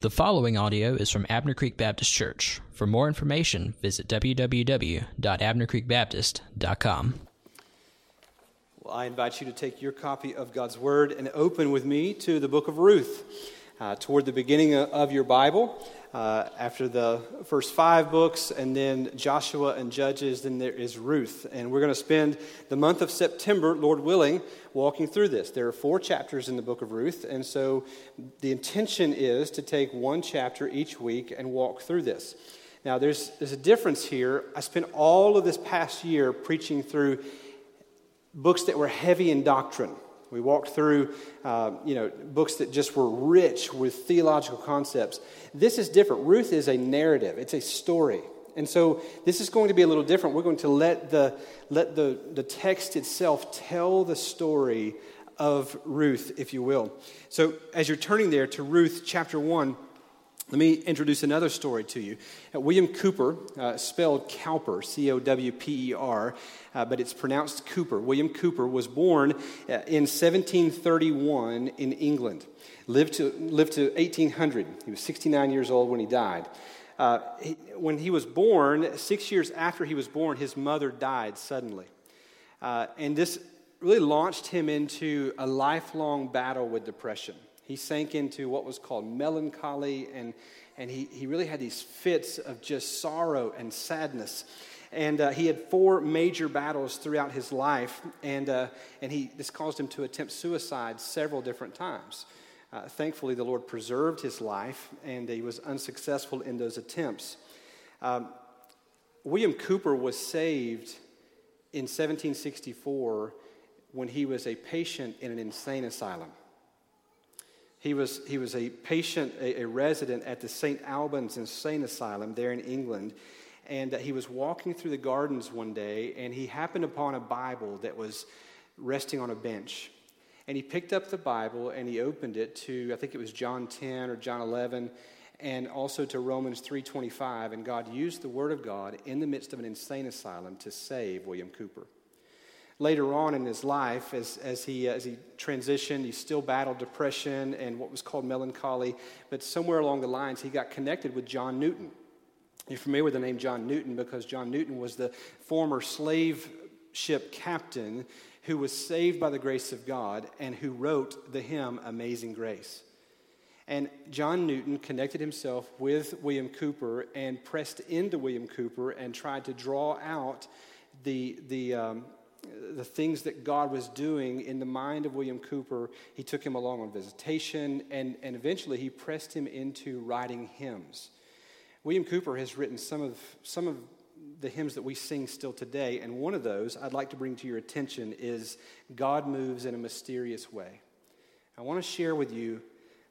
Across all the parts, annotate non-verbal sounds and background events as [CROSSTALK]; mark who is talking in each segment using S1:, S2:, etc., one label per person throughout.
S1: The following audio is from Abner Creek Baptist Church. For more information, visit www.abnercreekbaptist.com.
S2: Well, I invite you to take your copy of God's Word and open with me to the book of Ruth. Uh, toward the beginning of your Bible, uh, after the first five books, and then Joshua and Judges, then there is Ruth. And we're going to spend the month of September, Lord willing, walking through this. There are four chapters in the book of Ruth, and so the intention is to take one chapter each week and walk through this. Now, there's, there's a difference here. I spent all of this past year preaching through books that were heavy in doctrine. We walked through, uh, you know, books that just were rich with theological concepts. This is different. Ruth is a narrative. It's a story. And so this is going to be a little different. We're going to let the, let the, the text itself tell the story of Ruth, if you will. So as you're turning there to Ruth chapter 1, let me introduce another story to you. Uh, William Cooper, uh, spelled Cowper, C O W P E R, uh, but it's pronounced Cooper. William Cooper was born uh, in 1731 in England, lived to, lived to 1800. He was 69 years old when he died. Uh, he, when he was born, six years after he was born, his mother died suddenly. Uh, and this really launched him into a lifelong battle with depression. He sank into what was called melancholy, and, and he, he really had these fits of just sorrow and sadness. And uh, he had four major battles throughout his life, and, uh, and he, this caused him to attempt suicide several different times. Uh, thankfully, the Lord preserved his life, and he was unsuccessful in those attempts. Um, William Cooper was saved in 1764 when he was a patient in an insane asylum. He was, he was a patient, a, a resident at the St. Albans Insane Asylum there in England. And uh, he was walking through the gardens one day, and he happened upon a Bible that was resting on a bench. And he picked up the Bible and he opened it to, I think it was John 10 or John 11, and also to Romans 3:25. And God used the Word of God in the midst of an insane asylum to save William Cowper later on in his life, as, as, he, as he transitioned, he still battled depression and what was called melancholy. But somewhere along the lines, he got connected with John Newton. You're familiar with the name John Newton because John Newton was the former slave ship captain who was saved by the grace of God and who wrote the hymn Amazing Grace. And John Newton connected himself with William Cooper and pressed into William Cooper and tried to draw out the, the, um, the things that God was doing in the mind of William Cooper, he took him along on visitation, and, and eventually he pressed him into writing hymns. William Cooper has written some of, some of the hymns that we sing still today, and one of those I'd like to bring to your attention is God Moves in a Mysterious Way. I want to share with you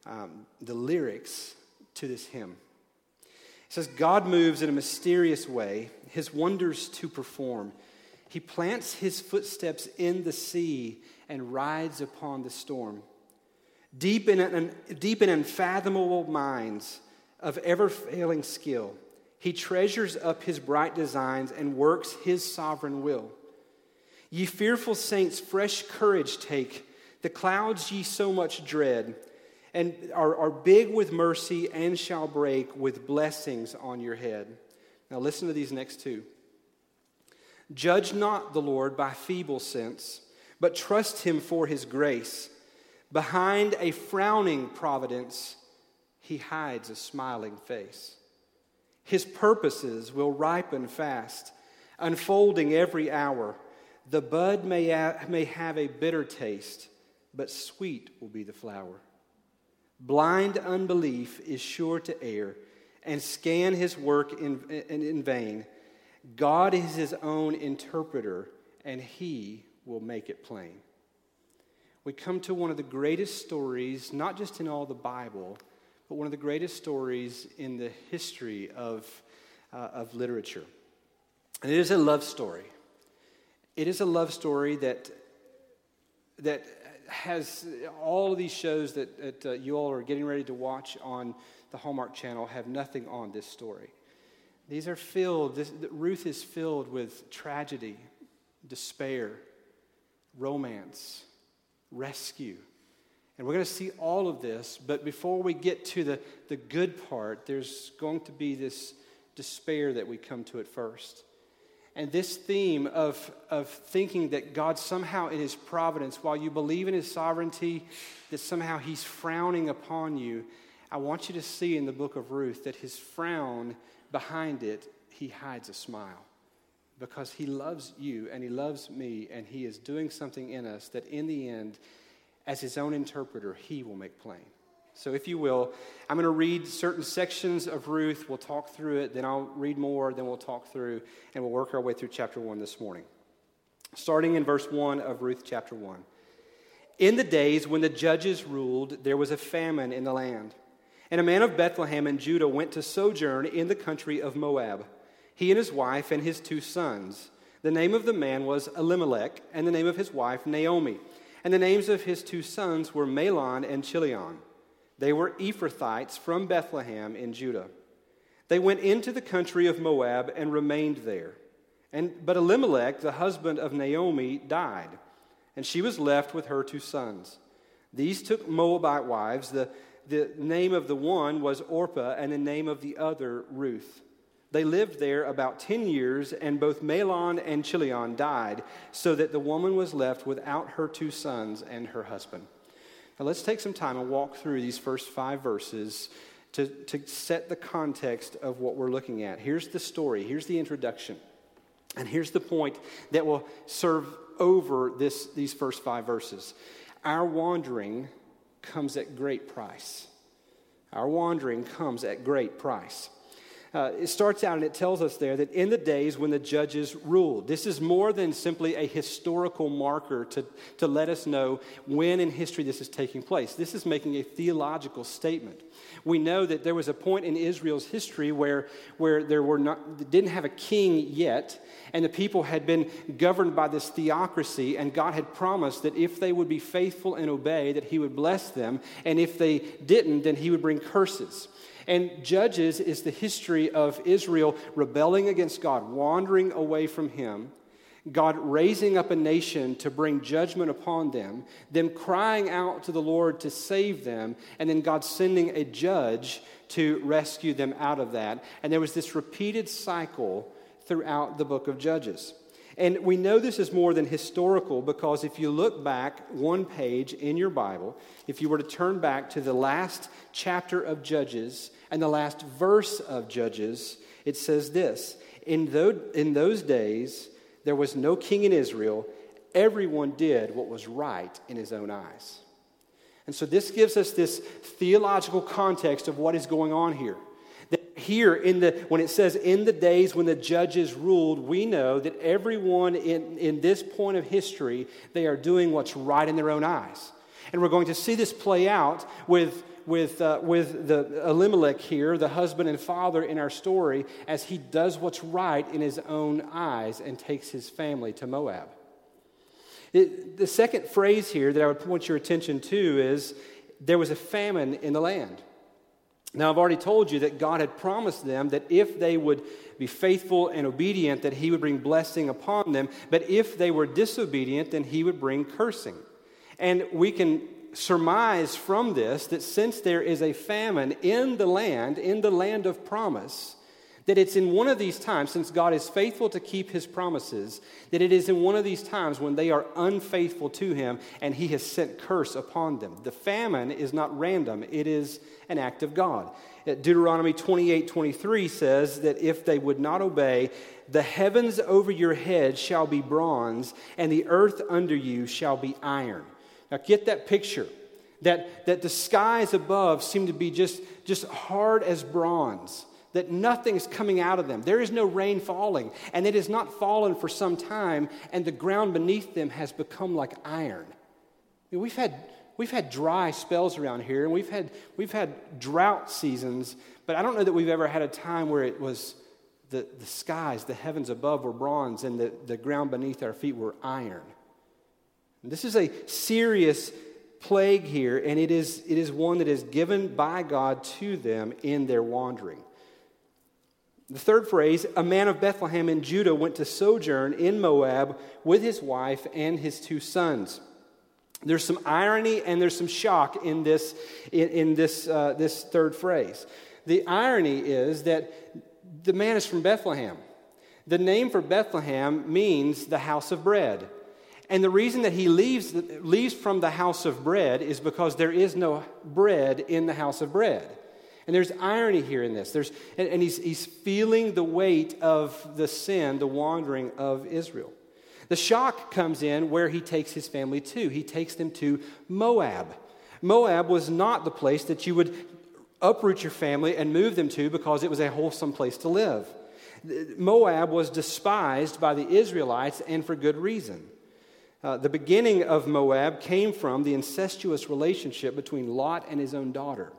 S2: um, the lyrics to this hymn. It says, God moves in a mysterious way, his wonders to perform. He plants his footsteps in the sea and rides upon the storm. Deep in, an, deep in unfathomable minds of ever failing skill, he treasures up his bright designs and works his sovereign will. Ye fearful saints, fresh courage take. The clouds ye so much dread, and are, are big with mercy and shall break with blessings on your head. Now, listen to these next two. Judge not the Lord by feeble sense, but trust him for his grace. Behind a frowning providence, he hides a smiling face. His purposes will ripen fast, unfolding every hour. The bud may, may have a bitter taste, but sweet will be the flower. Blind unbelief is sure to err and scan his work in, in, in vain. God is his own interpreter, and he will make it plain. We come to one of the greatest stories, not just in all the Bible, but one of the greatest stories in the history of, uh, of literature. And it is a love story. It is a love story that, that has all of these shows that, that uh, you all are getting ready to watch on the Hallmark Channel have nothing on this story. These are filled, this, Ruth is filled with tragedy, despair, romance, rescue. And we're going to see all of this, but before we get to the, the good part, there's going to be this despair that we come to at first. And this theme of, of thinking that God somehow in his providence, while you believe in his sovereignty, that somehow he's frowning upon you, I want you to see in the book of Ruth that his frown, behind it, he hides a smile. Because he loves you and he loves me, and he is doing something in us that in the end, as his own interpreter, he will make plain. So, if you will, I'm going to read certain sections of Ruth. We'll talk through it, then I'll read more, then we'll talk through, and we'll work our way through chapter 1 this morning. Starting in verse 1 of Ruth chapter 1. In the days when the judges ruled, there was a famine in the land. And a man of Bethlehem in Judah went to sojourn in the country of Moab, he and his wife and his two sons. The name of the man was Elimelech, and the name of his wife Naomi. And the names of his two sons were Mahlon and Chilion. They were Ephrathites from Bethlehem in Judah. They went into the country of Moab and remained there. And, but Elimelech, the husband of Naomi, died, and she was left with her two sons. These took Moabite wives. The, the name of the one was Orpah, and the name of the other Ruth. They lived there about 10 years, and both Mahlon and Chilion died, so that the woman was left without her two sons and her husband. Now, let's take some time and walk through these first five verses to, to set the context of what we're looking at. Here's the story, here's the introduction, and here's the point that will serve over this, these first five verses. Our wandering comes at great price. Our wandering comes at great price. Uh, it starts out and it tells us there that in the days when the judges ruled, this is more than simply a historical marker to, to let us know when in history this is taking place. This is making a theological statement. We know that there was a point in Israel's history where, where there were not, didn't have a king yet, and the people had been governed by this theocracy, and God had promised that if they would be faithful and obey, that He would bless them, and if they didn't, then He would bring curses. And Judges is the history of Israel rebelling against God, wandering away from Him, God raising up a nation to bring judgment upon them, them crying out to the Lord to save them, and then God sending a judge to rescue them out of that. And there was this repeated cycle throughout the book of Judges. And we know this is more than historical because if you look back one page in your Bible, if you were to turn back to the last chapter of Judges and the last verse of Judges, it says this In, those days, there was no king in Israel. Everyone did what was right in his own eyes. And so this gives us this theological context of what is going on here That here in the when it says in the days when the judges ruled we know that everyone in, in this point of history they are doing what's right in their own eyes and we're going to see this play out with with, uh, with the elimelech here the husband and father in our story as he does what's right in his own eyes and takes his family to moab it, the second phrase here that i would point your attention to is there was a famine in the land now, I've already told you that God had promised them that if they would be faithful and obedient, that He would bring blessing upon them. But if they were disobedient, then He would bring cursing. And we can surmise from this that since there is a famine in the land, in the land of promise, that it's in one of these times, since God is faithful to keep his promises, that it is in one of these times when they are unfaithful to him and he has sent curse upon them. The famine is not random, it is an act of God. Uh, Deuteronomy 28 23 says that if they would not obey, the heavens over your head shall be bronze, and the earth under you shall be iron. Now get that picture. That, that the skies above seem to be just, just hard as bronze that nothing is coming out of them. There is no rain falling, and it has not fallen for some time, and the ground beneath them has become like iron. I mean, we've, had, we've had dry spells around here, and we've had, we've had drought seasons, but I don't know that we've ever had a time where it was the, the skies, the heavens above were bronze, and the, the ground beneath our feet were iron. This is a serious plague here, and it is, it is one that is given by God to them in their wandering. The third phrase, a man of Bethlehem in Judah went to sojourn in Moab with his wife and his two sons. There's some irony and there's some shock in this, in, in this, uh, this third phrase. The irony is that the man is from Bethlehem. The name for Bethlehem means the house of bread. And the reason that he leaves, leaves from the house of bread is because there is no bread in the house of bread. And there's irony here in this. There's, and, and he's, he's feeling the weight of the sin, the wandering of Israel. The shock comes in where he takes his family to. He takes them to Moab. Moab was not the place that you would uproot your family and move them to because it was a wholesome place to live. Moab was despised by the Israelites and for good reason. Uh, the beginning of Moab came from the incestuous relationship between Lot and his own daughter.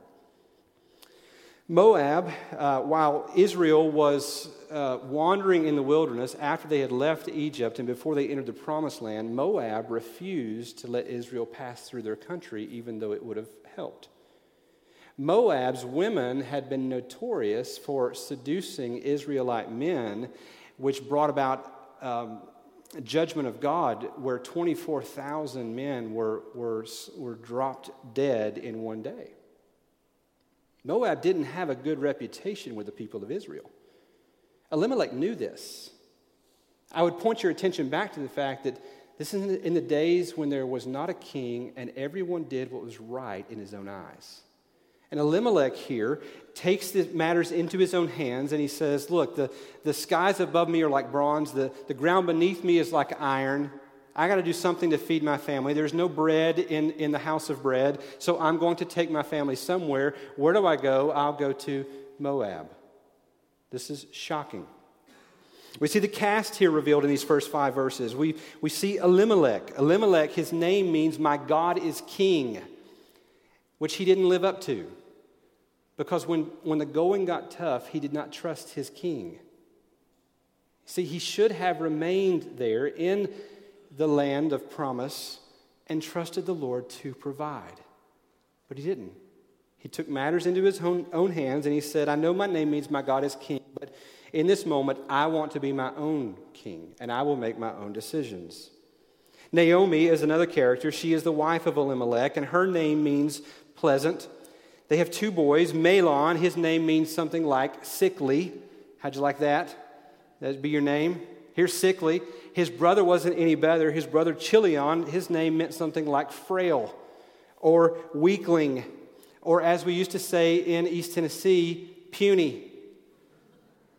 S2: Moab, uh, while Israel was uh, wandering in the wilderness after they had left Egypt and before they entered the promised land, Moab refused to let Israel pass through their country, even though it would have helped. Moab's women had been notorious for seducing Israelite men, which brought about um, judgment of God, where 24,000 men were, were, were dropped dead in one day. Moab didn't have a good reputation with the people of Israel. Elimelech knew this. I would point your attention back to the fact that this is in the days when there was not a king and everyone did what was right in his own eyes. And Elimelech here takes the matters into his own hands and he says, Look, the, the skies above me are like bronze, the, the ground beneath me is like iron. I got to do something to feed my family. There's no bread in, in the house of bread, so I'm going to take my family somewhere. Where do I go? I'll go to Moab. This is shocking. We see the cast here revealed in these first five verses. We, we see Elimelech. Elimelech, his name means my God is king, which he didn't live up to. Because when, when the going got tough, he did not trust his king. See, he should have remained there in the land of promise and trusted the Lord to provide. But he didn't. He took matters into his own, own hands and he said, I know my name means my God is king, but in this moment, I want to be my own king and I will make my own decisions. Naomi is another character. She is the wife of Elimelech, and her name means pleasant. They have two boys. Mahlon, his name means something like sickly. How'd you like that? That'd be your name. Here's sickly. His brother wasn't any better. His brother Chilion, his name meant something like frail or weakling, or as we used to say in East Tennessee, puny.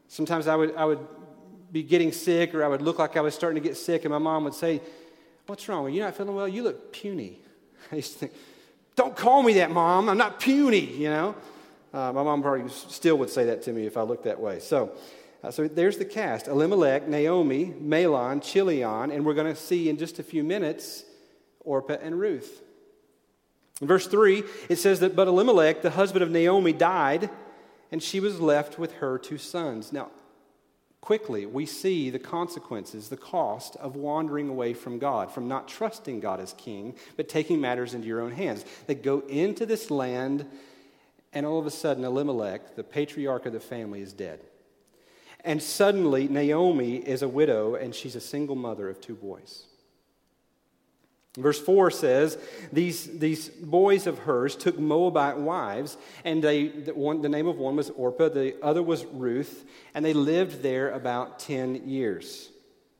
S2: Sometimes I would, I would be getting sick or I would look like I was starting to get sick, and my mom would say, What's wrong? Are you not feeling well? You look puny. [LAUGHS] I used to think, Don't call me that, mom. I'm not puny, you know? Uh, my mom probably still would say that to me if I looked that way. So, uh, so there's the cast Elimelech, Naomi, Mahlon, Chilion, and we're going to see in just a few minutes Orpah and Ruth. In verse 3, it says that, But Elimelech, the husband of Naomi, died, and she was left with her two sons. Now, quickly, we see the consequences, the cost of wandering away from God, from not trusting God as king, but taking matters into your own hands. They go into this land, and all of a sudden, Elimelech, the patriarch of the family, is dead. And suddenly, Naomi is a widow and she's a single mother of two boys. Verse 4 says, These, these boys of hers took Moabite wives, and they, the, one, the name of one was Orpah, the other was Ruth, and they lived there about 10 years.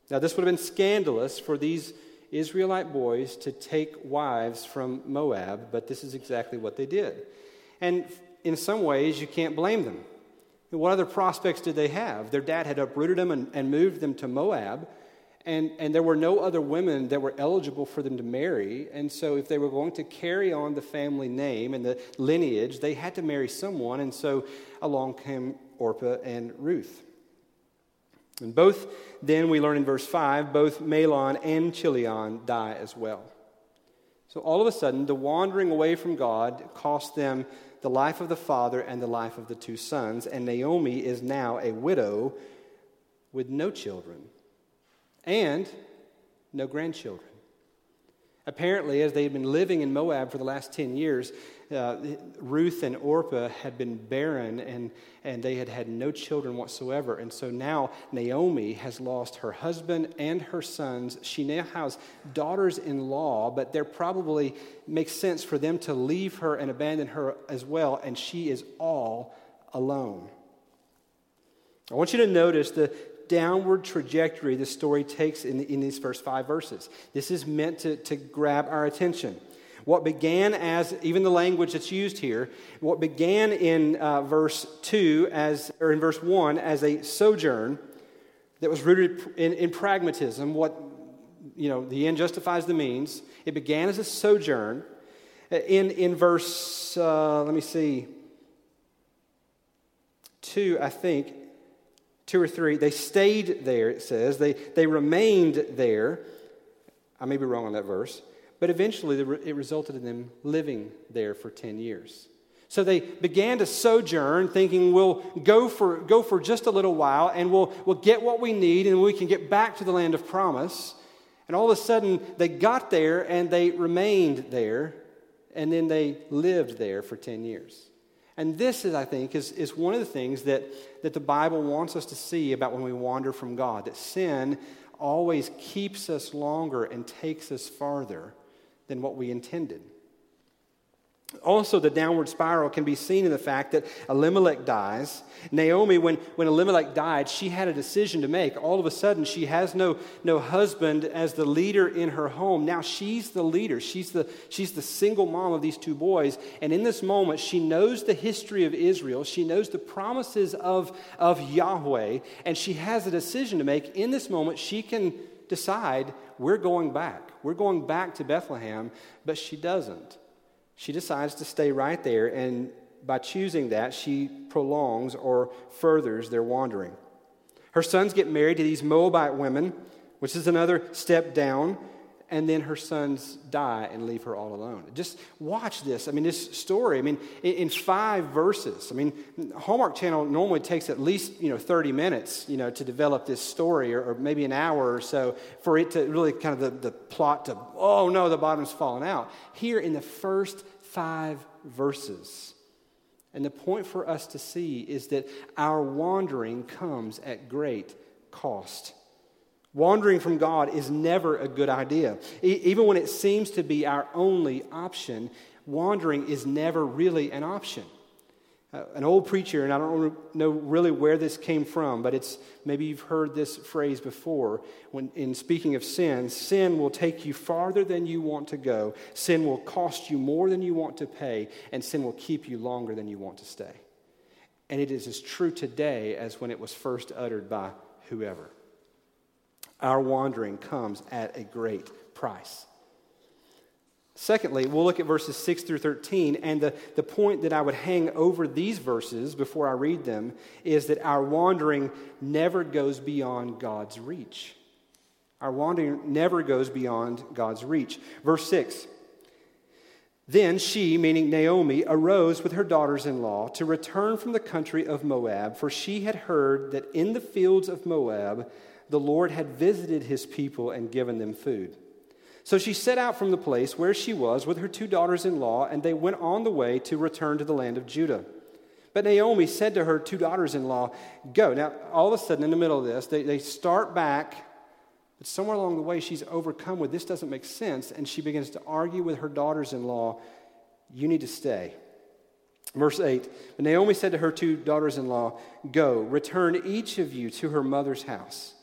S2: Now, this would have been scandalous for these Israelite boys to take wives from Moab, but this is exactly what they did. And in some ways, you can't blame them. What other prospects did they have? Their dad had uprooted them and, and moved them to Moab, and, and there were no other women that were eligible for them to marry. And so, if they were going to carry on the family name and the lineage, they had to marry someone. And so, along came Orpah and Ruth. And both, then we learn in verse 5, both Mahlon and Chilion die as well. So, all of a sudden, the wandering away from God cost them the life of the father and the life of the two sons, and Naomi is now a widow with no children and no grandchildren. Apparently, as they had been living in Moab for the last 10 years, uh, Ruth and Orpah had been barren and, and they had had no children whatsoever. And so now Naomi has lost her husband and her sons. She now has daughters in law, but there probably makes sense for them to leave her and abandon her as well. And she is all alone. I want you to notice the downward trajectory the story takes in, in these first five verses. This is meant to, to grab our attention. What began as, even the language that's used here, what began in uh, verse 2 as, or in verse 1 as a sojourn that was rooted in, in pragmatism, what, you know, the end justifies the means. It began as a sojourn. In, in verse, uh, let me see, 2, I think, two or three, they stayed there, it says. They, they remained there. I may be wrong on that verse. But eventually, it resulted in them living there for 10 years. So they began to sojourn, thinking we'll go for, go for just a little while and we'll, we'll get what we need and we can get back to the land of promise. And all of a sudden, they got there and they remained there, and then they lived there for 10 years. And this is, I think, is, is one of the things that, that the Bible wants us to see about when we wander from God. That sin always keeps us longer and takes us farther than what we intended. Also, the downward spiral can be seen in the fact that Elimelech dies. Naomi, when, when Elimelech died, she had a decision to make. All of a sudden, she has no, no husband as the leader in her home. Now she's the leader. She's the, she's the single mom of these two boys. And in this moment, she knows the history of Israel. She knows the promises of, of Yahweh. And she has a decision to make. In this moment, she can decide, we're going back. We're going back to Bethlehem. But she doesn't she decides to stay right there, and by choosing that, she prolongs or furthers their wandering. Her sons get married to these Moabite women, which is another step down and then her sons die and leave her all alone. Just watch this. I mean, this story, I mean, in, five verses. I mean, Hallmark Channel normally takes at least, you know, 30 minutes, you know, to develop this story or, or maybe an hour or so for it to really kind of the, the plot to, oh no, the bottom's fallen out. Here in the first five verses. And the point for us to see is that our wandering comes at great cost. Wandering from God is never a good idea. E- even when it seems to be our only option, wandering is never really an option. Uh, an old preacher, and I don't know really where this came from, but it's maybe you've heard this phrase before. When in speaking of sin, sin will take you farther than you want to go. Sin will cost you more than you want to pay, and sin will keep you longer than you want to stay. And it is as true today as when it was first uttered by whoever. Our wandering comes at a great price. Secondly, we'll look at verses 6 through 13, and the, the point that I would hang over these verses before I read them is that our wandering never goes beyond God's reach. Our wandering never goes beyond God's reach. Verse 6 Then she, meaning Naomi, arose with her daughters in law to return from the country of Moab, for she had heard that in the fields of Moab the Lord had visited his people and given them food. So she set out from the place where she was with her two daughters in law, and they went on the way to return to the land of Judah. But Naomi said to her two daughters in law, Go. Now, all of a sudden, in the middle of this, they, they start back, but somewhere along the way, she's overcome with this doesn't make sense, and she begins to argue with her daughters in law, You need to stay. Verse 8 But Naomi said to her two daughters in law, Go, return each of you to her mother's house.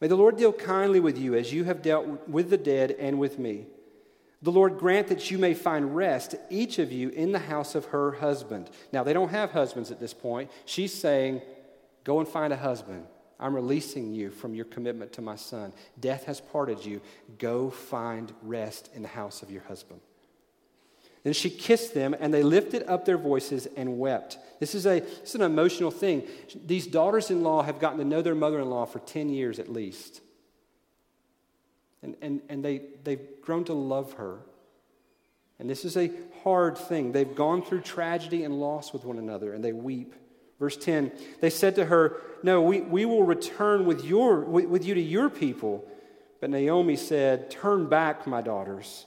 S2: May the Lord deal kindly with you as you have dealt with the dead and with me. The Lord grant that you may find rest, each of you, in the house of her husband. Now, they don't have husbands at this point. She's saying, Go and find a husband. I'm releasing you from your commitment to my son. Death has parted you. Go find rest in the house of your husband. Then she kissed them, and they lifted up their voices and wept. This is, a, this is an emotional thing. These daughters in law have gotten to know their mother in law for 10 years at least. And, and, and they, they've grown to love her. And this is a hard thing. They've gone through tragedy and loss with one another, and they weep. Verse 10 They said to her, No, we, we will return with, your, with, with you to your people. But Naomi said, Turn back, my daughters.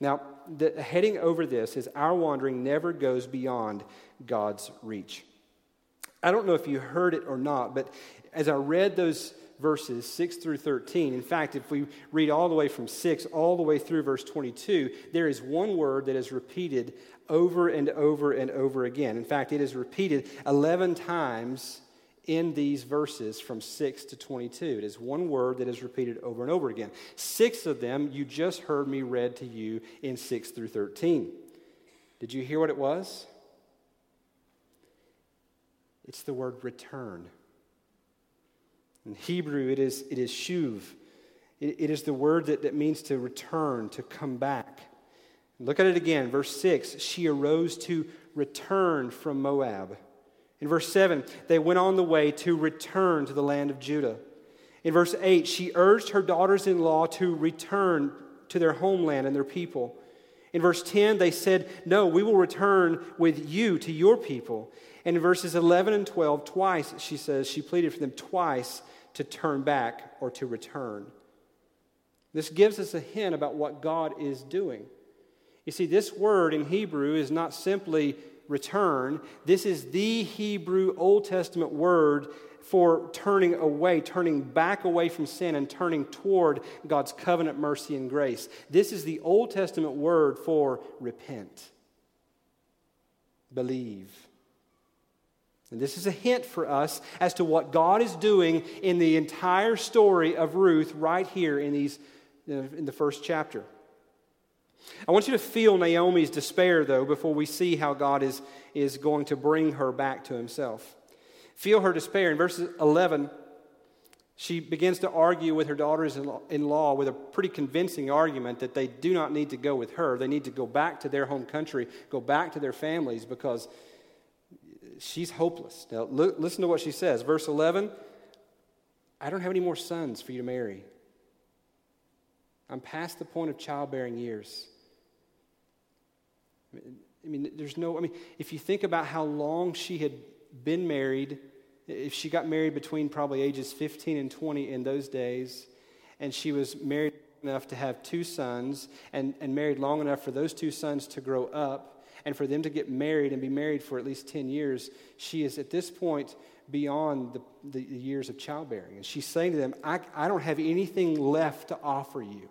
S2: Now, the heading over this is our wandering never goes beyond God's reach. I don't know if you heard it or not, but as I read those verses 6 through 13, in fact, if we read all the way from 6 all the way through verse 22, there is one word that is repeated over and over and over again. In fact, it is repeated 11 times in these verses from 6 to 22. It is one word that is repeated over and over again. Six of them you just heard me read to you in 6 through 13. Did you hear what it was? It's the word return. In Hebrew, it is, it is shuv. It, it is the word that, that means to return, to come back. Look at it again. Verse 6 She arose to return from Moab. In verse 7, they went on the way to return to the land of Judah. In verse 8, she urged her daughters in law to return to their homeland and their people. In verse 10, they said, No, we will return with you to your people. And in verses 11 and 12, twice, she says, she pleaded for them twice to turn back or to return. This gives us a hint about what God is doing. You see, this word in Hebrew is not simply return. This is the Hebrew Old Testament word for turning away, turning back away from sin and turning toward God's covenant mercy and grace. This is the Old Testament word for repent, believe. And this is a hint for us as to what God is doing in the entire story of Ruth right here in, these, uh, in the first chapter. I want you to feel Naomi's despair, though, before we see how God is, is going to bring her back to himself. Feel her despair. In verse 11, she begins to argue with her daughters in law with a pretty convincing argument that they do not need to go with her. They need to go back to their home country, go back to their families because she's hopeless. Now, listen to what she says. Verse 11 I don't have any more sons for you to marry. I'm past the point of childbearing years. I mean, there's no, I mean, if you think about how long she had been married, if she got married between probably ages 15 and 20 in those days, and she was married enough to have two sons, and, and married long enough for those two sons to grow up, and for them to get married and be married for at least 10 years, she is at this point beyond the, the, the years of childbearing. And she's saying to them, I, I don't have anything left to offer you.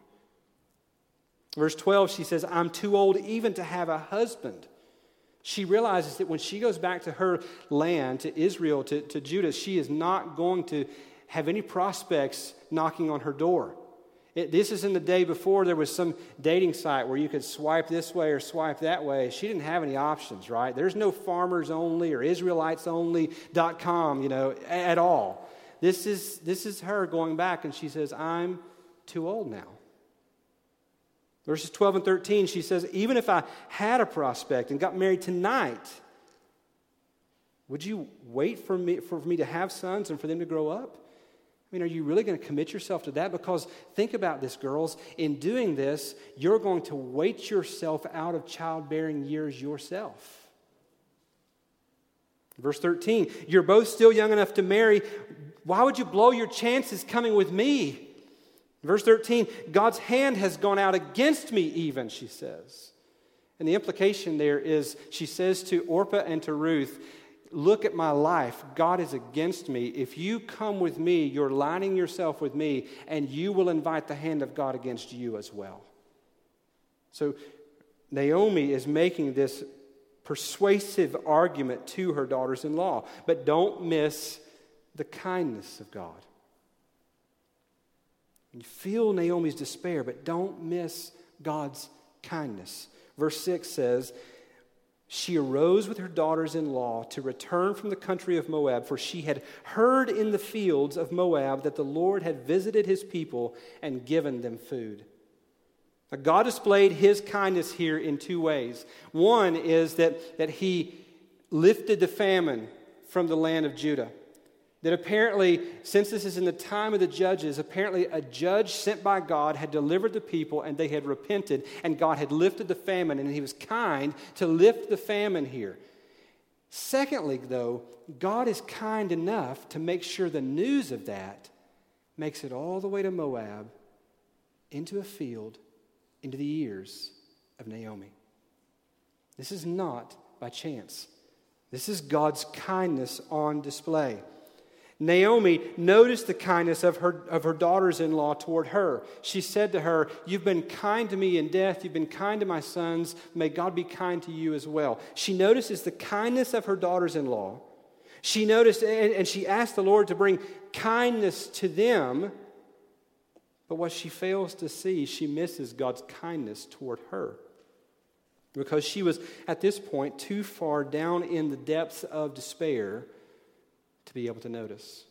S2: Verse 12, she says, I'm too old even to have a husband. She realizes that when she goes back to her land, to Israel, to, to Judah, she is not going to have any prospects knocking on her door. It, this is in the day before there was some dating site where you could swipe this way or swipe that way. She didn't have any options, right? There's no farmers only or Israelites only.com, you know, at all. This is, this is her going back, and she says, I'm too old now. Verses 12 and 13, she says, Even if I had a prospect and got married tonight, would you wait for me, for me to have sons and for them to grow up? I mean, are you really going to commit yourself to that? Because think about this, girls. In doing this, you're going to wait yourself out of childbearing years yourself. Verse 13, you're both still young enough to marry. Why would you blow your chances coming with me? Verse 13, God's hand has gone out against me, even, she says. And the implication there is she says to Orpah and to Ruth, Look at my life. God is against me. If you come with me, you're lining yourself with me, and you will invite the hand of God against you as well. So Naomi is making this persuasive argument to her daughters in law. But don't miss the kindness of God. Feel Naomi's despair, but don't miss God's kindness. Verse 6 says, She arose with her daughters in law to return from the country of Moab, for she had heard in the fields of Moab that the Lord had visited his people and given them food. Now, God displayed his kindness here in two ways. One is that, that he lifted the famine from the land of Judah. That apparently, since this is in the time of the judges, apparently a judge sent by God had delivered the people and they had repented, and God had lifted the famine, and he was kind to lift the famine here. Secondly, though, God is kind enough to make sure the news of that makes it all the way to Moab, into a field, into the ears of Naomi. This is not by chance. This is God's kindness on display. Naomi noticed the kindness of her, of her daughters in law toward her. She said to her, You've been kind to me in death. You've been kind to my sons. May God be kind to you as well. She notices the kindness of her daughters in law. She noticed, and, and she asked the Lord to bring kindness to them. But what she fails to see, she misses God's kindness toward her. Because she was, at this point, too far down in the depths of despair to be able to notice.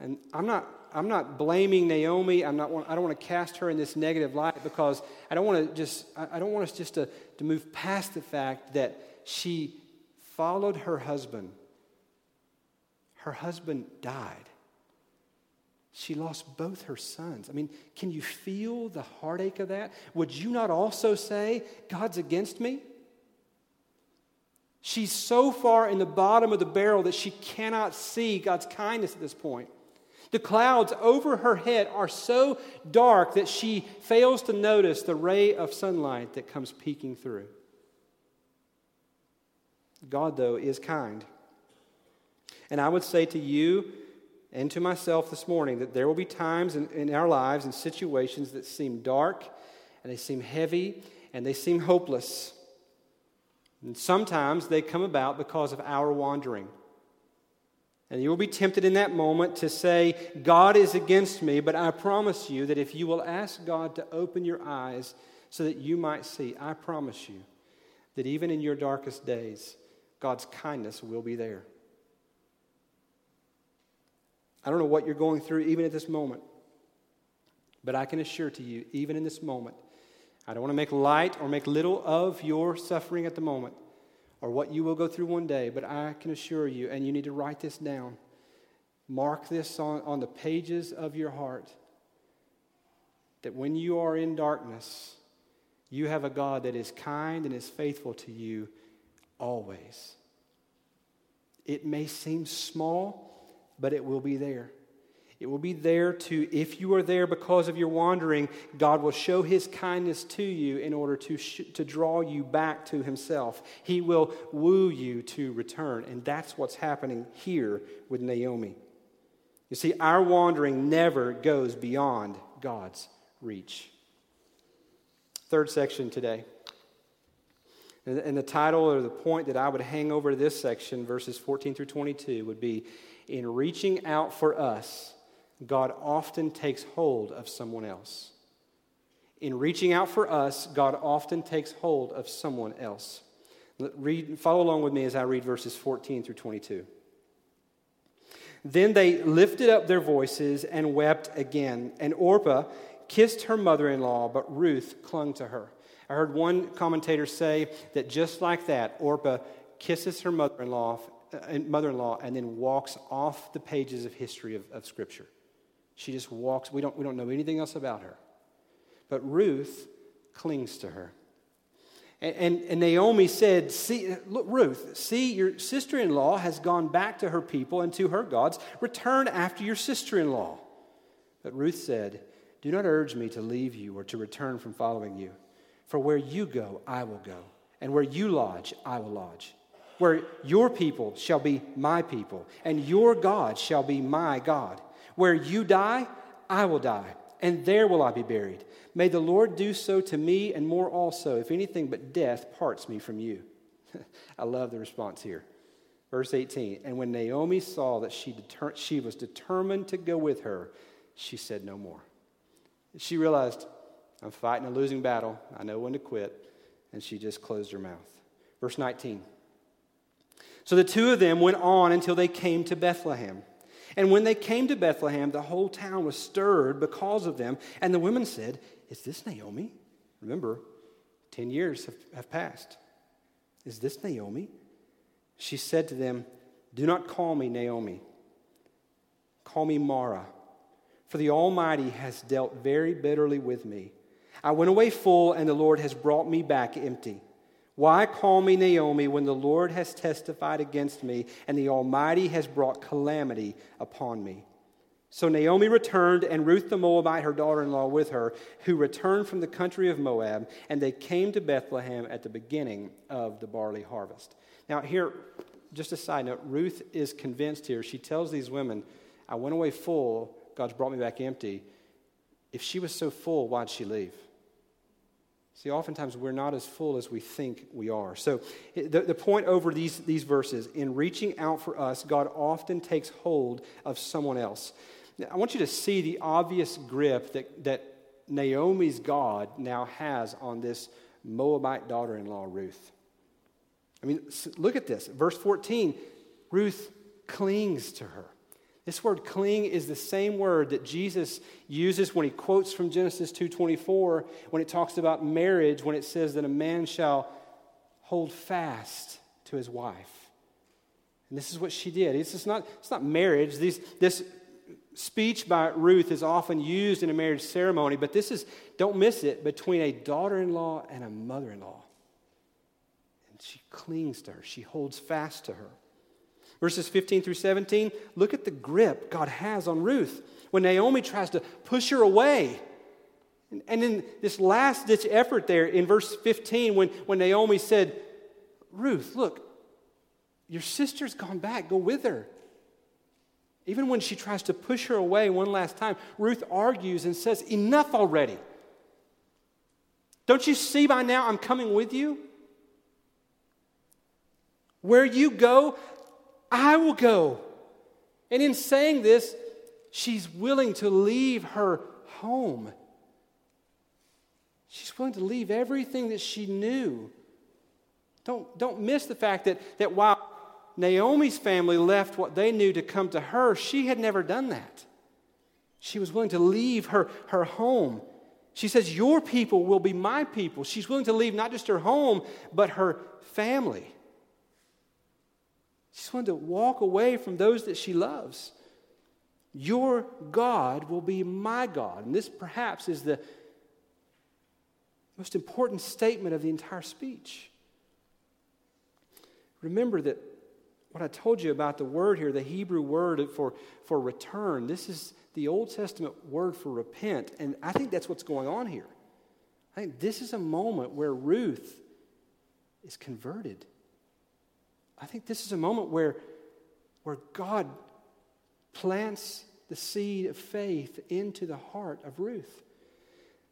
S2: And I'm not, I'm not blaming Naomi. I'm not, I don't want to cast her in this negative light because I don't want to just, I don't want us just to, to move past the fact that she followed her husband. Her husband died. She lost both her sons. I mean, can you feel the heartache of that? Would you not also say, God's against me? She's so far in the bottom of the barrel that she cannot see God's kindness at this point. The clouds over her head are so dark that she fails to notice the ray of sunlight that comes peeking through. God, though, is kind. And I would say to you and to myself this morning that there will be times in, in our lives and situations that seem dark and they seem heavy and they seem hopeless. And sometimes they come about because of our wandering. And you will be tempted in that moment to say, God is against me, but I promise you that if you will ask God to open your eyes so that you might see, I promise you that even in your darkest days, God's kindness will be there. I don't know what you're going through even at this moment, but I can assure to you, even in this moment, I don't want to make light or make little of your suffering at the moment or what you will go through one day, but I can assure you, and you need to write this down. Mark this on, on the pages of your heart that when you are in darkness, you have a God that is kind and is faithful to you always. It may seem small, but it will be there. It will be there to, if you are there because of your wandering, God will show his kindness to you in order to, sh- to draw you back to himself. He will woo you to return. And that's what's happening here with Naomi. You see, our wandering never goes beyond God's reach. Third section today. And the title or the point that I would hang over this section, verses 14 through 22, would be In reaching out for us, God often takes hold of someone else. In reaching out for us, God often takes hold of someone else. Read, follow along with me as I read verses 14 through 22. Then they lifted up their voices and wept again. And Orpah kissed her mother in law, but Ruth clung to her. I heard one commentator say that just like that, Orpah kisses her mother in law uh, and then walks off the pages of history of, of Scripture. She just walks. We don't, we don't know anything else about her. But Ruth clings to her. And, and, and Naomi said, see, Look, Ruth, see, your sister in law has gone back to her people and to her gods. Return after your sister in law. But Ruth said, Do not urge me to leave you or to return from following you. For where you go, I will go, and where you lodge, I will lodge. Where your people shall be my people, and your God shall be my God. Where you die, I will die, and there will I be buried. May the Lord do so to me and more also, if anything but death parts me from you. [LAUGHS] I love the response here. Verse 18 And when Naomi saw that she, deter- she was determined to go with her, she said no more. She realized, I'm fighting a losing battle. I know when to quit. And she just closed her mouth. Verse 19. So the two of them went on until they came to Bethlehem. And when they came to Bethlehem, the whole town was stirred because of them. And the women said, Is this Naomi? Remember, 10 years have, have passed. Is this Naomi? She said to them, Do not call me Naomi. Call me Mara, for the Almighty has dealt very bitterly with me. I went away full, and the Lord has brought me back empty. Why call me Naomi when the Lord has testified against me, and the Almighty has brought calamity upon me? So Naomi returned, and Ruth the Moabite, her daughter in law, with her, who returned from the country of Moab, and they came to Bethlehem at the beginning of the barley harvest. Now, here, just a side note Ruth is convinced here. She tells these women, I went away full, God's brought me back empty. If she was so full, why'd she leave? See, oftentimes we're not as full as we think we are. So, the, the point over these, these verses in reaching out for us, God often takes hold of someone else. I want you to see the obvious grip that, that Naomi's God now has on this Moabite daughter in law, Ruth. I mean, look at this. Verse 14 Ruth clings to her. This word cling is the same word that Jesus uses when he quotes from Genesis 2:24 when it talks about marriage when it says that a man shall hold fast to his wife. And this is what she did. It's not, it's not marriage. These, this speech by Ruth is often used in a marriage ceremony, but this is, don't miss it, between a daughter in law and a mother in law. And she clings to her, she holds fast to her. Verses 15 through 17, look at the grip God has on Ruth when Naomi tries to push her away. And in this last ditch effort there in verse 15, when, when Naomi said, Ruth, look, your sister's gone back, go with her. Even when she tries to push her away one last time, Ruth argues and says, Enough already. Don't you see by now I'm coming with you? Where you go, I will go. And in saying this, she's willing to leave her home. She's willing to leave everything that she knew. Don't, don't miss the fact that, that while Naomi's family left what they knew to come to her, she had never done that. She was willing to leave her, her home. She says, Your people will be my people. She's willing to leave not just her home, but her family. She's willing to walk away from those that she loves. Your God will be my God. And this perhaps is the most important statement of the entire speech. Remember that what I told you about the word here, the Hebrew word for, for return, this is the Old Testament word for repent. And I think that's what's going on here. I think this is a moment where Ruth is converted. I think this is a moment where, where God plants the seed of faith into the heart of Ruth.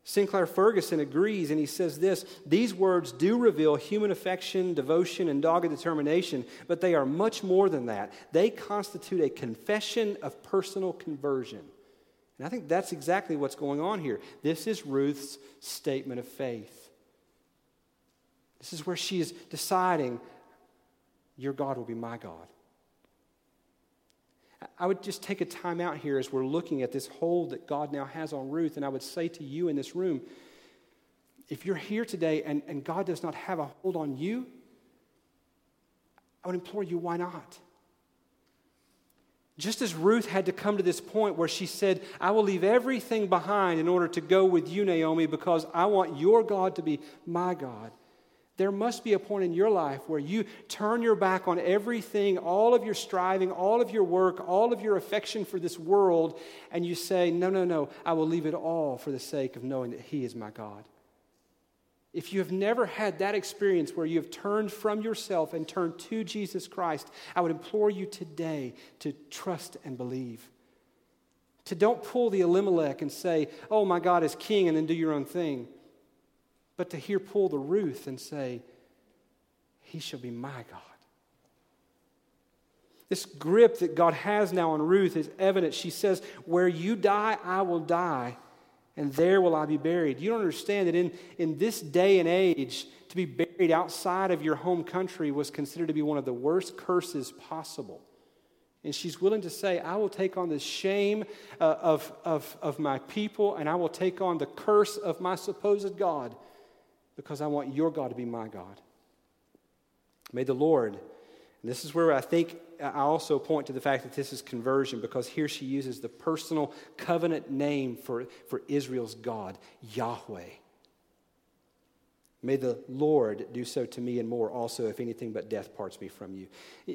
S2: Sinclair Ferguson agrees, and he says this These words do reveal human affection, devotion, and dogged determination, but they are much more than that. They constitute a confession of personal conversion. And I think that's exactly what's going on here. This is Ruth's statement of faith. This is where she is deciding, Your God will be my God. I would just take a time out here as we're looking at this hold that God now has on Ruth, and I would say to you in this room if you're here today and, and God does not have a hold on you, I would implore you, why not? Just as Ruth had to come to this point where she said, I will leave everything behind in order to go with you, Naomi, because I want your God to be my God. There must be a point in your life where you turn your back on everything, all of your striving, all of your work, all of your affection for this world, and you say, No, no, no, I will leave it all for the sake of knowing that He is my God. If you have never had that experience where you have turned from yourself and turned to Jesus Christ, I would implore you today to trust and believe. To don't pull the Elimelech and say, Oh, my God is king, and then do your own thing but to hear pull the Ruth and say, He shall be my God. This grip that God has now on Ruth is evident. She says, Where you die, I will die, and there will I be buried. You don't understand that in, in this day and age, to be buried outside of your home country was considered to be one of the worst curses possible. And she's willing to say, I will take on the shame uh, of, of, of my people, and I will take on the curse of my supposed God because I want your God to be my God. May the Lord, and this is where I think I also point to the fact that this is conversion because here she uses the personal covenant name for, for Israel's God, Yahweh. May the Lord do so to me and more also, if anything but death parts me from you.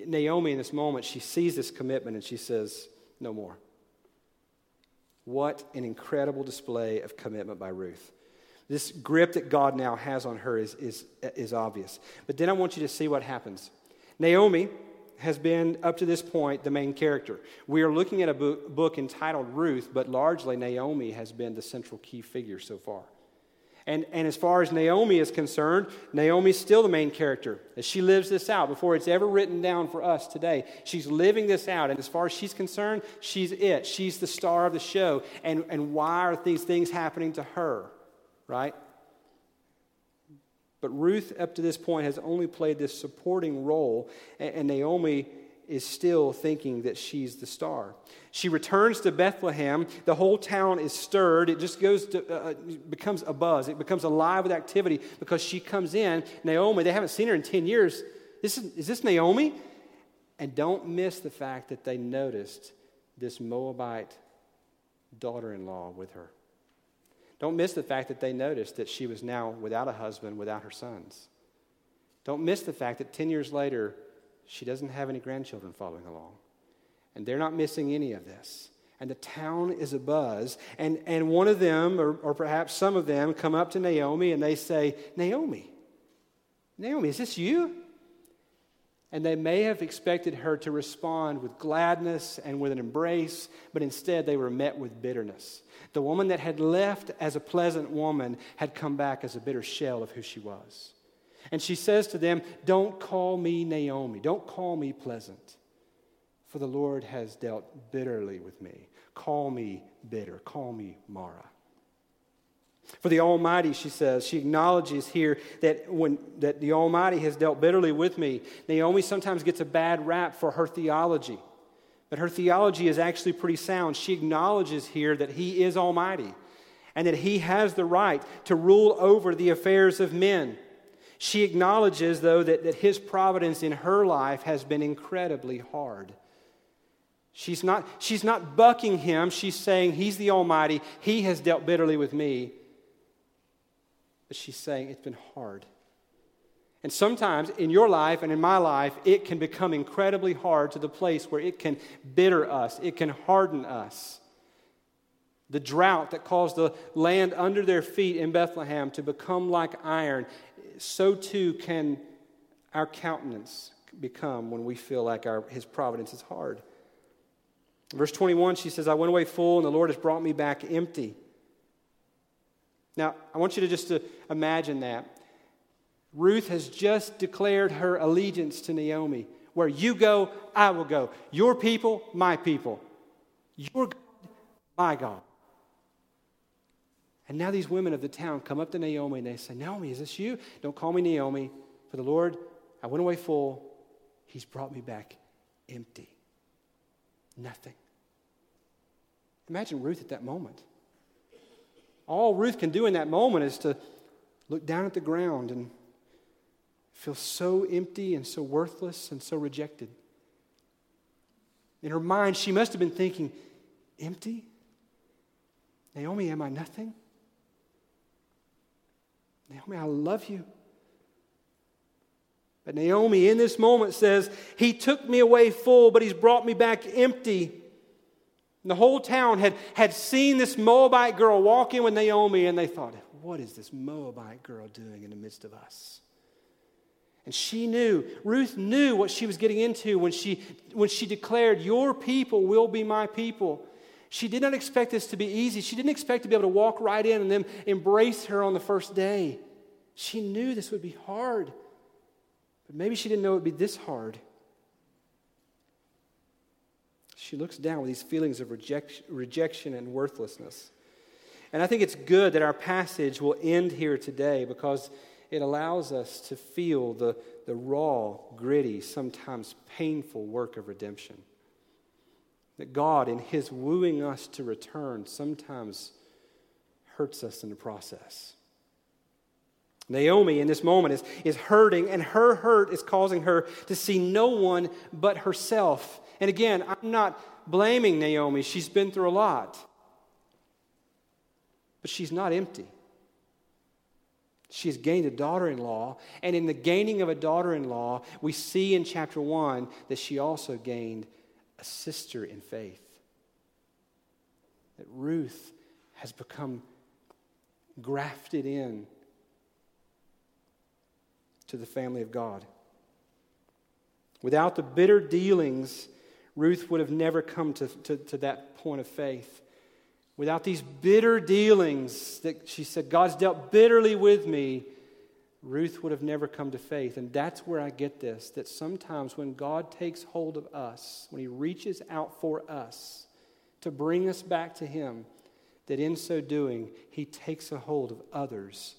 S2: Naomi, in this moment, she sees this commitment and she says, No more. What an incredible display of commitment by Ruth. This grip that God now has on her is, is, is obvious. But then I want you to see what happens. Naomi has been, up to this point, the main character. We are looking at a book, book entitled Ruth, but largely Naomi has been the central key figure so far. And, and as far as Naomi is concerned, Naomi's still the main character. As she lives this out, before it's ever written down for us today, she's living this out. And as far as she's concerned, she's it. She's the star of the show. And, and why are these things happening to her? Right? But Ruth, up to this point, has only played this supporting role. And, Naomi is still thinking that she's the star. She returns to Bethlehem. The whole town is stirred. It just goes to, uh, uh, becomes a buzz. It becomes alive with activity because she comes in. Naomi, they haven't seen her in 10 years. This is, is this Naomi? And don't miss the fact that they noticed this Moabite daughter in law with her. Don't miss the fact that they noticed that she was now without a husband, without her sons. Don't miss the fact that 10 years later, she doesn't have any grandchildren following along. And they're not missing any of this. And the town is abuzz. And, and one of them, or, or perhaps some of them, come up to Naomi and they say, Naomi, Naomi, is this you? And they may have expected her to respond with gladness and with an embrace, but instead they were met with bitterness. The woman that had left as a pleasant woman had come back as a bitter shell of who she was. And she says to them, Don't call me Naomi, don't call me pleasant, for the Lord has dealt bitterly with me. Call me bitter, call me Mara. For the Almighty, she says, she acknowledges here that, when, that the Almighty has dealt bitterly with me. Naomi sometimes gets a bad rap for her theology, but her theology is actually pretty sound. She acknowledges here that He is Almighty and that He has the right to rule over the affairs of men. She acknowledges, though, that, that his providence in her life has been incredibly hard. She's not, she's not bucking him. She's saying, He's the Almighty. He has dealt bitterly with me. But she's saying, It's been hard. And sometimes in your life and in my life, it can become incredibly hard to the place where it can bitter us, it can harden us. The drought that caused the land under their feet in Bethlehem to become like iron so too can our countenance become when we feel like our, his providence is hard. Verse 21, she says, I went away full, and the Lord has brought me back empty. Now, I want you to just to imagine that. Ruth has just declared her allegiance to Naomi. Where you go, I will go. Your people, my people. Your God, my God. And now these women of the town come up to Naomi and they say, Naomi, is this you? Don't call me Naomi. For the Lord, I went away full. He's brought me back empty. Nothing. Imagine Ruth at that moment. All Ruth can do in that moment is to look down at the ground and feel so empty and so worthless and so rejected. In her mind, she must have been thinking, Empty? Naomi, am I nothing? Naomi, I love you. But Naomi, in this moment, says, He took me away full, but He's brought me back empty. And the whole town had, had seen this Moabite girl walk in with Naomi, and they thought, What is this Moabite girl doing in the midst of us? And she knew, Ruth knew what she was getting into when she, when she declared, Your people will be my people. She did not expect this to be easy. She didn't expect to be able to walk right in and then embrace her on the first day. She knew this would be hard, but maybe she didn't know it would be this hard. She looks down with these feelings of rejection, rejection and worthlessness. And I think it's good that our passage will end here today because it allows us to feel the, the raw, gritty, sometimes painful work of redemption. That God, in His wooing us to return, sometimes hurts us in the process. Naomi, in this moment, is, is hurting, and her hurt is causing her to see no one but herself. And again, I'm not blaming Naomi. She's been through a lot. But she's not empty. She has gained a daughter in law, and in the gaining of a daughter in law, we see in chapter 1 that she also gained a sister in faith. That Ruth has become grafted in to the family of God. Without the bitter dealings, Ruth would have never come to, to, to that point of faith. Without these bitter dealings that she said, God's dealt bitterly with me, Ruth would have never come to faith. And that's where I get this that sometimes when God takes hold of us, when He reaches out for us to bring us back to Him, that in so doing, He takes a hold of others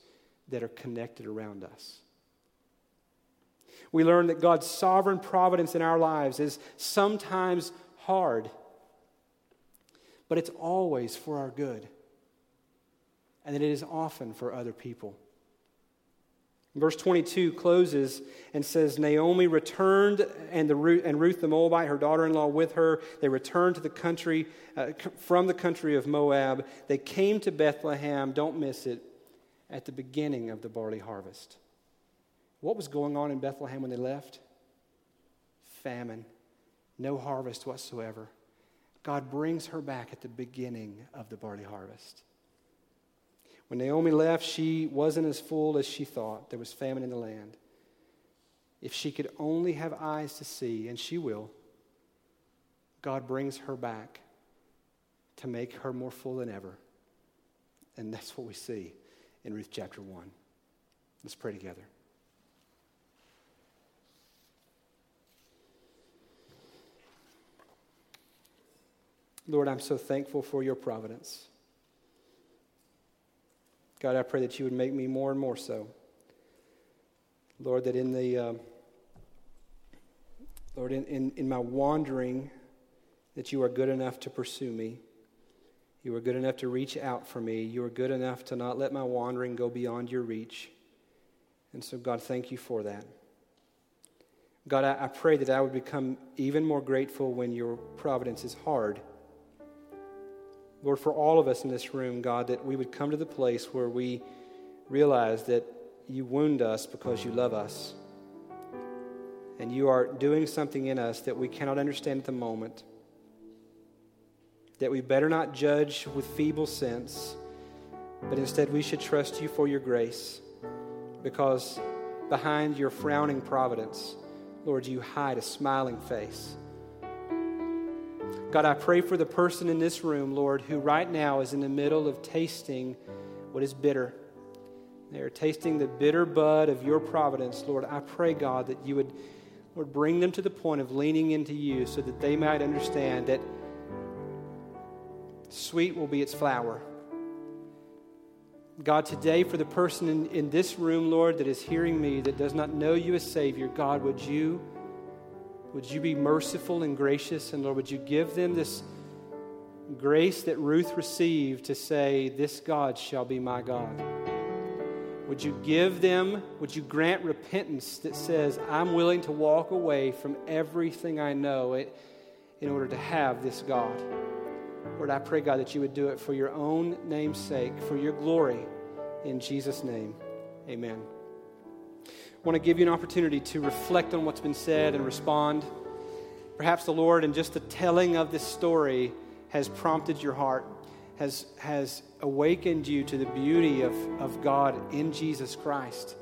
S2: that are connected around us. We learn that God's sovereign providence in our lives is sometimes hard but it's always for our good. And that it is often for other people. Verse 22 closes and says Naomi returned, and, the, and Ruth the Moabite, her daughter in law, with her. They returned to the country, uh, from the country of Moab. They came to Bethlehem, don't miss it, at the beginning of the barley harvest. What was going on in Bethlehem when they left? Famine, no harvest whatsoever. God brings her back at the beginning of the barley harvest. When Naomi left, she wasn't as full as she thought. There was famine in the land. If she could only have eyes to see, and she will, God brings her back to make her more full than ever. And that's what we see in Ruth chapter 1. Let's pray together. Lord, I'm so thankful for your providence. God, I pray that you would make me more and more so. Lord, that in the, uh, Lord, in, in, in my wandering, that you are good enough to pursue me. You are good enough to reach out for me. You are good enough to not let my wandering go beyond your reach. And so, God, thank you for that. God, I, I pray that I would become even more grateful when your providence is hard Lord, for all of us in this room, God, that we would come to the place where we realize that you wound us because you love us. And you are doing something in us that we cannot understand at the moment. That we better not judge with feeble sense, but instead we should trust you for your grace. Because behind your frowning providence, Lord, you hide a smiling face. God, I pray for the person in this room, Lord, who right now is in the middle of tasting what is bitter. They are tasting the bitter bud of your providence, Lord. I pray, God, that you would, Lord, bring them to the point of leaning into you so that they might understand that sweet will be its flower. God, today, for the person in, in this room, Lord, that is hearing me that does not know you as Savior, God, would you? Would you be merciful and gracious? And Lord, would you give them this grace that Ruth received to say, This God shall be my God? Would you give them, would you grant repentance that says, I'm willing to walk away from everything I know in order to have this God? Lord, I pray, God, that you would do it for your own name's sake, for your glory. In Jesus' name, amen. Want to give you an opportunity to reflect on what's been said and respond. Perhaps the Lord, in just the telling of this story, has prompted your heart, has, has awakened you to the beauty of, of God in Jesus Christ.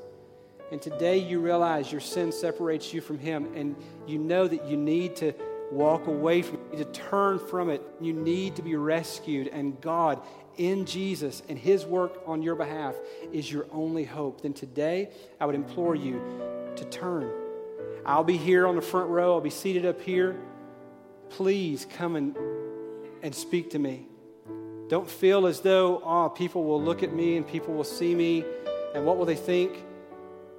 S2: And today you realize your sin separates you from Him, and you know that you need to walk away from it, to turn from it. You need to be rescued, and God in Jesus and His work on your behalf is your only hope, then today I would implore you to turn. I'll be here on the front row, I'll be seated up here. Please come and, and speak to me. Don't feel as though, oh, people will look at me and people will see me and what will they think?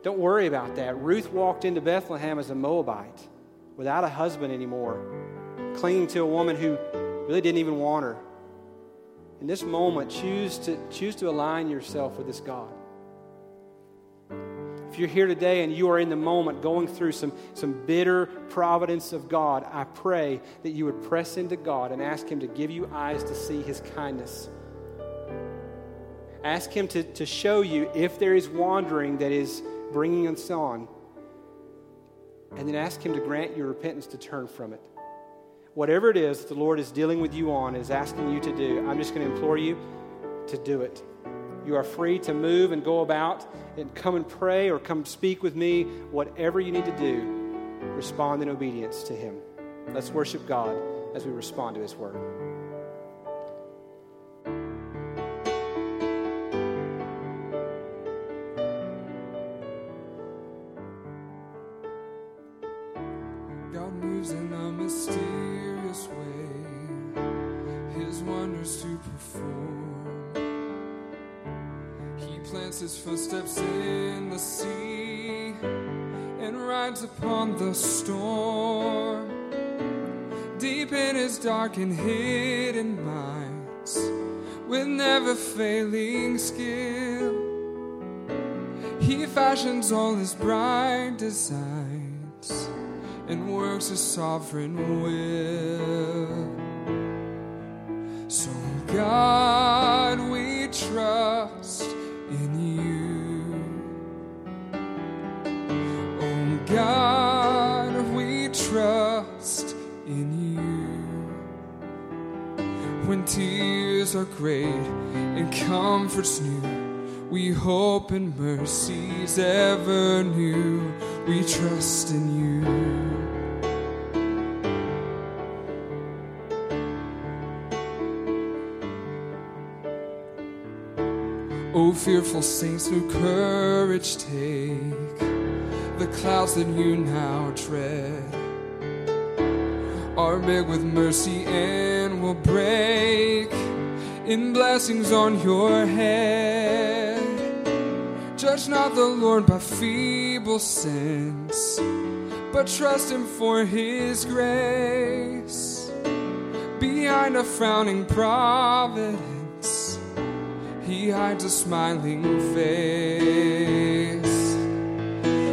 S2: Don't worry about that. Ruth walked into Bethlehem as a Moabite without a husband anymore, clinging to a woman who really didn't even want her in this moment, choose to, choose to align yourself with this God. if you're here today and you are in the moment going through some, some bitter providence of God, I pray that you would press into God and ask Him to give you eyes to see His kindness. Ask Him to, to show you if there is wandering that is bringing us on. And then ask Him to grant you repentance to turn from it. Whatever it is the Lord is dealing with you on, is asking you to do, I'm just going to implore you to do it. You are free to move and go about and come and pray or come speak with me. Whatever you need to do, respond in obedience to Him. Let's worship God as we respond to His word.
S3: His and hidden minds, with never failing skill, He fashions all His bright designs and works a sovereign will. Great and comforts new, we hope in mercies ever new. We trust in you. O fearful saints, new courage take. The clouds that you now dread are big with mercy and will break in blessings on your head. Judge not the Lord by feeble sense, but trust Him for His grace. Behind a frowning providence, He hides a smiling face.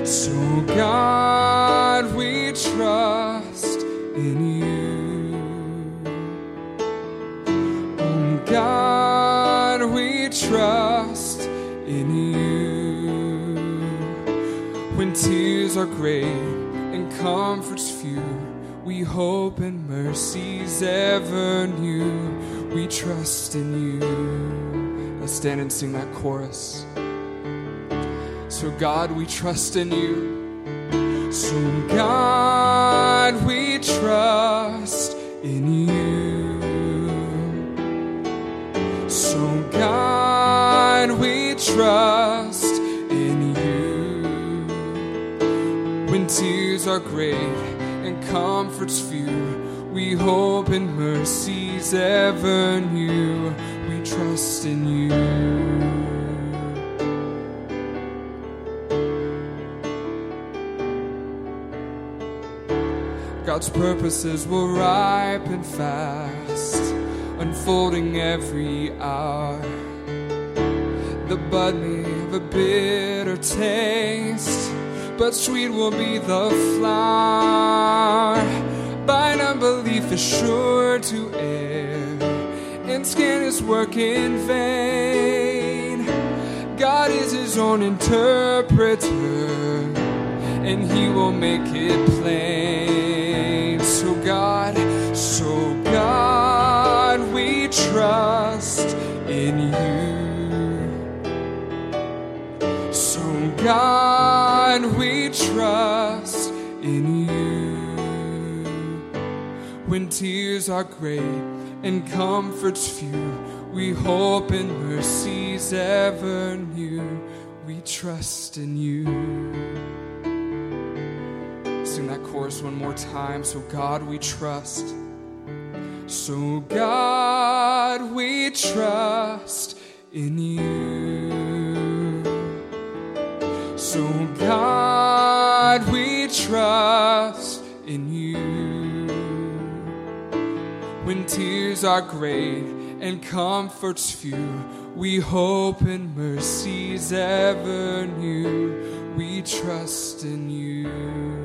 S3: So, God, we trust in trust in you. When tears are great and comforts few, we hope in mercies ever new. We trust in you. Let's stand and sing that chorus. So, God, we trust in you. So, God, we trust in you. Trust in you. When tears are great and comforts few, we hope in mercies ever new. We trust in you. God's purposes will ripen fast, unfolding every hour. The bud have a bitter taste, but sweet will be the flower. Bind unbelief is sure to err, and scan his work in vain. God is his own interpreter, and he will make it plain. So, God, so God, we trust in you. God, we trust in you. When tears are great and comforts few, we hope in mercies ever new. We trust in you. Sing that chorus one more time. So, God, we trust. So, God, we trust in you. So, God, we trust in you. When tears are great and comforts few, we hope in mercies ever new. we trust in you.